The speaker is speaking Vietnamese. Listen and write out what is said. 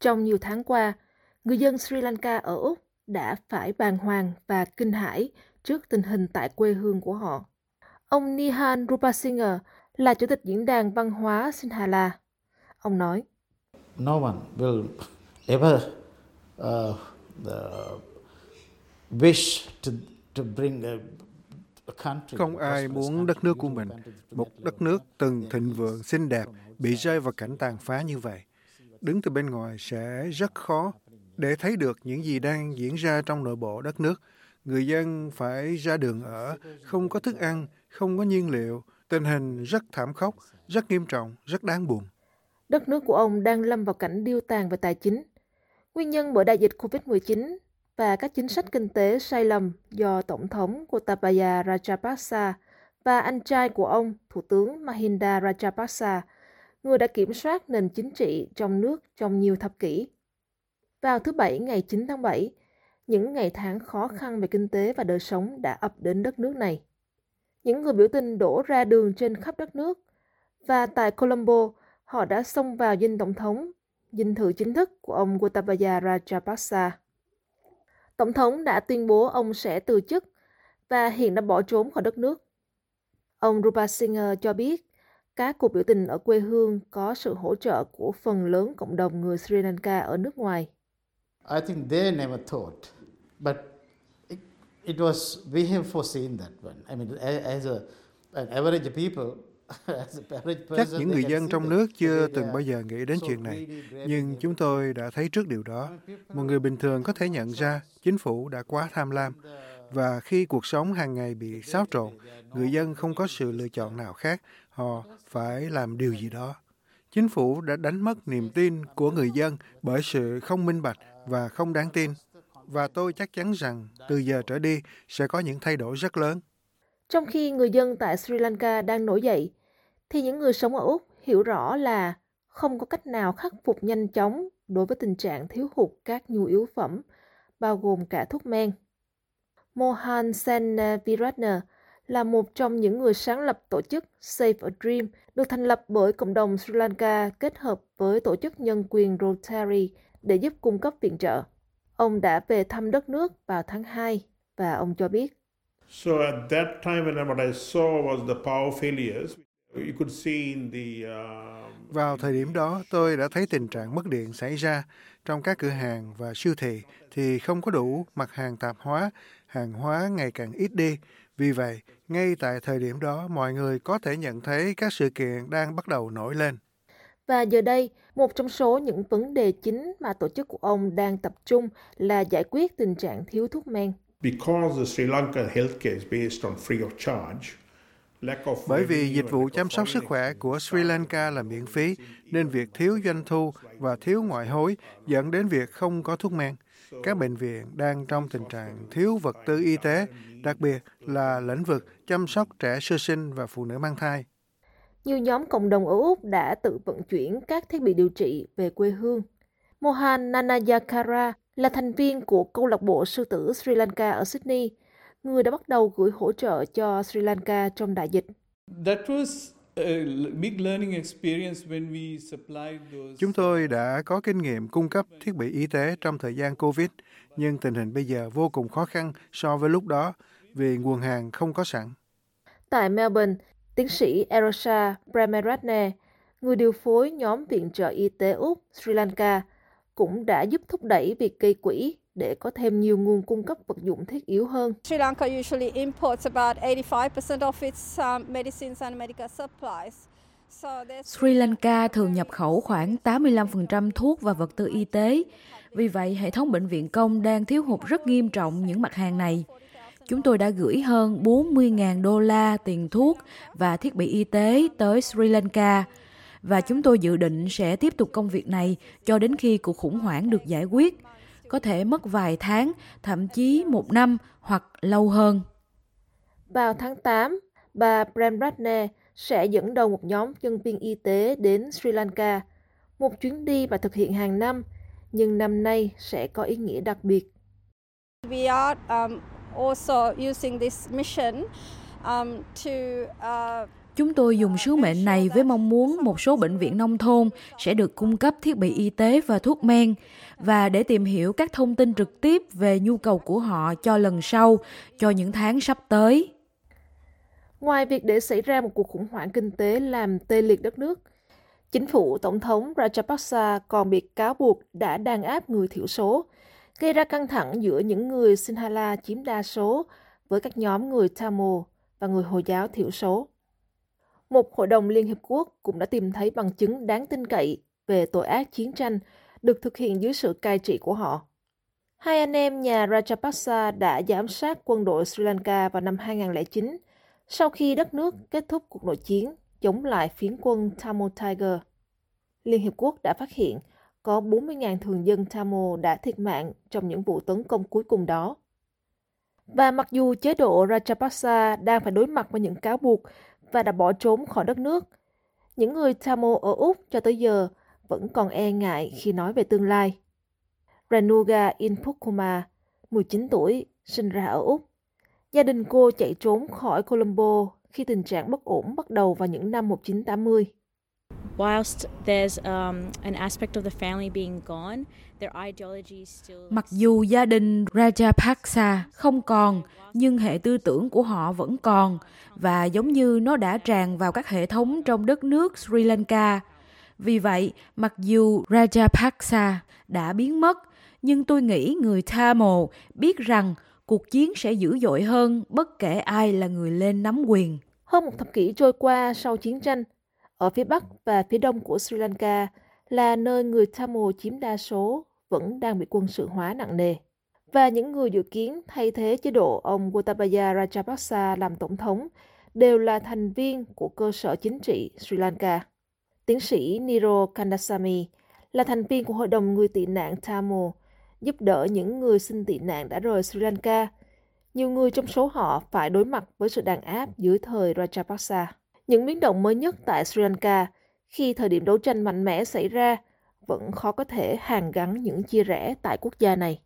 Trong nhiều tháng qua, người dân Sri Lanka ở Úc đã phải bàng hoàng và kinh hãi trước tình hình tại quê hương của họ. Ông Nihan Rupasinghe là chủ tịch diễn đàn văn hóa Sinhala. Ông nói, No one will ever uh, uh, wish to, to bring a, a country, Không ai muốn đất nước của mình, một đất nước từng thịnh vượng, xinh đẹp, bị rơi vào cảnh tàn phá như vậy. Đứng từ bên ngoài sẽ rất khó để thấy được những gì đang diễn ra trong nội bộ đất nước. Người dân phải ra đường ở, không có thức ăn, không có nhiên liệu. Tình hình rất thảm khốc, rất nghiêm trọng, rất đáng buồn. đất nước của ông đang lâm vào cảnh điêu tàn về tài chính. Nguyên nhân bởi đại dịch COVID-19 và các chính sách kinh tế sai lầm do Tổng thống Gotabaya Rajapaksa và anh trai của ông, Thủ tướng Mahinda Rajapaksa, người đã kiểm soát nền chính trị trong nước trong nhiều thập kỷ. Vào thứ Bảy ngày 9 tháng 7, những ngày tháng khó khăn về kinh tế và đời sống đã ập đến đất nước này. Những người biểu tình đổ ra đường trên khắp đất nước và tại Colombo, họ đã xông vào dinh tổng thống, dinh thự chính thức của ông Gotabaya Rajapaksa. Tổng thống đã tuyên bố ông sẽ từ chức và hiện đã bỏ trốn khỏi đất nước. Ông Rupasinghe cho biết các cuộc biểu tình ở quê hương có sự hỗ trợ của phần lớn cộng đồng người Sri Lanka ở nước ngoài. I think they never thought, but it, it was we have foreseen that one. I mean, a- as a an average people, as a average person, Chắc những người dân trong nước chưa từng are bao giờ nghĩ đến chuyện này, nhưng chúng tôi đã thấy trước điều đó. Một người bình thường có thể nhận ra chính phủ đã quá tham lam, và khi cuộc sống hàng ngày bị xáo trộn, người dân không có sự lựa chọn nào khác, họ phải làm điều gì đó. Chính phủ đã đánh mất niềm tin của người dân bởi sự không minh bạch và không đáng tin. Và tôi chắc chắn rằng từ giờ trở đi sẽ có những thay đổi rất lớn. Trong khi người dân tại Sri Lanka đang nổi dậy, thì những người sống ở Úc hiểu rõ là không có cách nào khắc phục nhanh chóng đối với tình trạng thiếu hụt các nhu yếu phẩm, bao gồm cả thuốc men. Mohan Sen Viratna là một trong những người sáng lập tổ chức Save a Dream, được thành lập bởi cộng đồng Sri Lanka kết hợp với tổ chức nhân quyền Rotary để giúp cung cấp viện trợ. Ông đã về thăm đất nước vào tháng 2 và ông cho biết So at that time, when what I saw was the power failures. You could see in the uh, Vào thời điểm đó, tôi đã thấy tình trạng mất điện xảy ra trong các cửa hàng và siêu thị thì không có đủ mặt hàng tạp hóa, hàng hóa ngày càng ít đi. Vì vậy, ngay tại thời điểm đó, mọi người có thể nhận thấy các sự kiện đang bắt đầu nổi lên. Và giờ đây, một trong số những vấn đề chính mà tổ chức của ông đang tập trung là giải quyết tình trạng thiếu thuốc men. because the Sri Lanka healthcare is based on free of charge. Lack of Bởi vì dịch vụ chăm sóc sức khỏe của Sri Lanka là miễn phí, nên việc thiếu doanh thu và thiếu ngoại hối dẫn đến việc không có thuốc men. Các bệnh viện đang trong tình trạng thiếu vật tư y tế, đặc biệt là lĩnh vực chăm sóc trẻ sơ sinh và phụ nữ mang thai. Nhiều nhóm cộng đồng ở Úc đã tự vận chuyển các thiết bị điều trị về quê hương. Mohan Nanayakara là thành viên của câu lạc bộ sư tử Sri Lanka ở Sydney, người đã bắt đầu gửi hỗ trợ cho Sri Lanka trong đại dịch. That was a l- big learning experience when we supplied those. Chúng tôi đã có kinh nghiệm cung cấp thiết bị y tế trong thời gian COVID, nhưng tình hình bây giờ vô cùng khó khăn so với lúc đó vì nguồn hàng không có sẵn. Tại Melbourne, tiến sĩ Erosha Premaratne, người điều phối nhóm viện trợ y tế Úc Sri Lanka, cũng đã giúp thúc đẩy việc gây quỹ để có thêm nhiều nguồn cung cấp vật dụng thiết yếu hơn. Sri Lanka usually imports about 85% of its um, medicines and medical supplies. Sri Lanka thường nhập khẩu khoảng 85% thuốc và vật tư y tế. Vì vậy, hệ thống bệnh viện công đang thiếu hụt rất nghiêm trọng những mặt hàng này. Chúng tôi đã gửi hơn 40.000 đô la tiền thuốc và thiết bị y tế tới Sri Lanka và chúng tôi dự định sẽ tiếp tục công việc này cho đến khi cuộc khủng hoảng được giải quyết. Có thể mất vài tháng, thậm chí một năm hoặc lâu hơn. Vào tháng 8, bà Premratne sẽ dẫn đầu một nhóm nhân viên y tế đến Sri Lanka, một chuyến đi bà thực hiện hàng năm, nhưng năm nay sẽ có ý nghĩa đặc biệt. we are um, also using this mission um, to uh, Chúng tôi dùng sứ mệnh này với mong muốn một số bệnh viện nông thôn sẽ được cung cấp thiết bị y tế và thuốc men và để tìm hiểu các thông tin trực tiếp về nhu cầu của họ cho lần sau, cho những tháng sắp tới. Ngoài việc để xảy ra một cuộc khủng hoảng kinh tế làm tê liệt đất nước, chính phủ Tổng thống Rajapaksa còn bị cáo buộc đã đàn áp người thiểu số, gây ra căng thẳng giữa những người Sinhala chiếm đa số với các nhóm người Tamil và người Hồi giáo thiểu số. Một hội đồng Liên Hiệp Quốc cũng đã tìm thấy bằng chứng đáng tin cậy về tội ác chiến tranh được thực hiện dưới sự cai trị của họ. Hai anh em nhà Rajapaksa đã giám sát quân đội Sri Lanka vào năm 2009 sau khi đất nước kết thúc cuộc nội chiến chống lại phiến quân Tamil Tiger. Liên Hiệp Quốc đã phát hiện có 40.000 thường dân Tamil đã thiệt mạng trong những vụ tấn công cuối cùng đó. Và mặc dù chế độ Rajapaksa đang phải đối mặt với những cáo buộc và đã bỏ trốn khỏi đất nước, những người Tamil ở Úc cho tới giờ vẫn còn e ngại khi nói về tương lai. Ranuga Inpukuma, 19 tuổi, sinh ra ở Úc. Gia đình cô chạy trốn khỏi Colombo khi tình trạng bất ổn bắt đầu vào những năm 1980. Mặc dù gia đình Rajapaksa không còn, nhưng hệ tư tưởng của họ vẫn còn và giống như nó đã tràn vào các hệ thống trong đất nước Sri Lanka. Vì vậy, mặc dù Rajapaksa đã biến mất, nhưng tôi nghĩ người Tamil biết rằng cuộc chiến sẽ dữ dội hơn bất kể ai là người lên nắm quyền. Hơn một thập kỷ trôi qua sau chiến tranh, ở phía Bắc và phía Đông của Sri Lanka là nơi người Tamil chiếm đa số vẫn đang bị quân sự hóa nặng nề. Và những người dự kiến thay thế chế độ ông Gotabaya Rajapaksa làm tổng thống đều là thành viên của cơ sở chính trị Sri Lanka. Tiến sĩ Niro Kandasamy là thành viên của Hội đồng người tị nạn Tamil, giúp đỡ những người xin tị nạn đã rời Sri Lanka. Nhiều người trong số họ phải đối mặt với sự đàn áp dưới thời Rajapaksa. Những biến động mới nhất tại Sri Lanka khi thời điểm đấu tranh mạnh mẽ xảy ra vẫn khó có thể hàn gắn những chia rẽ tại quốc gia này.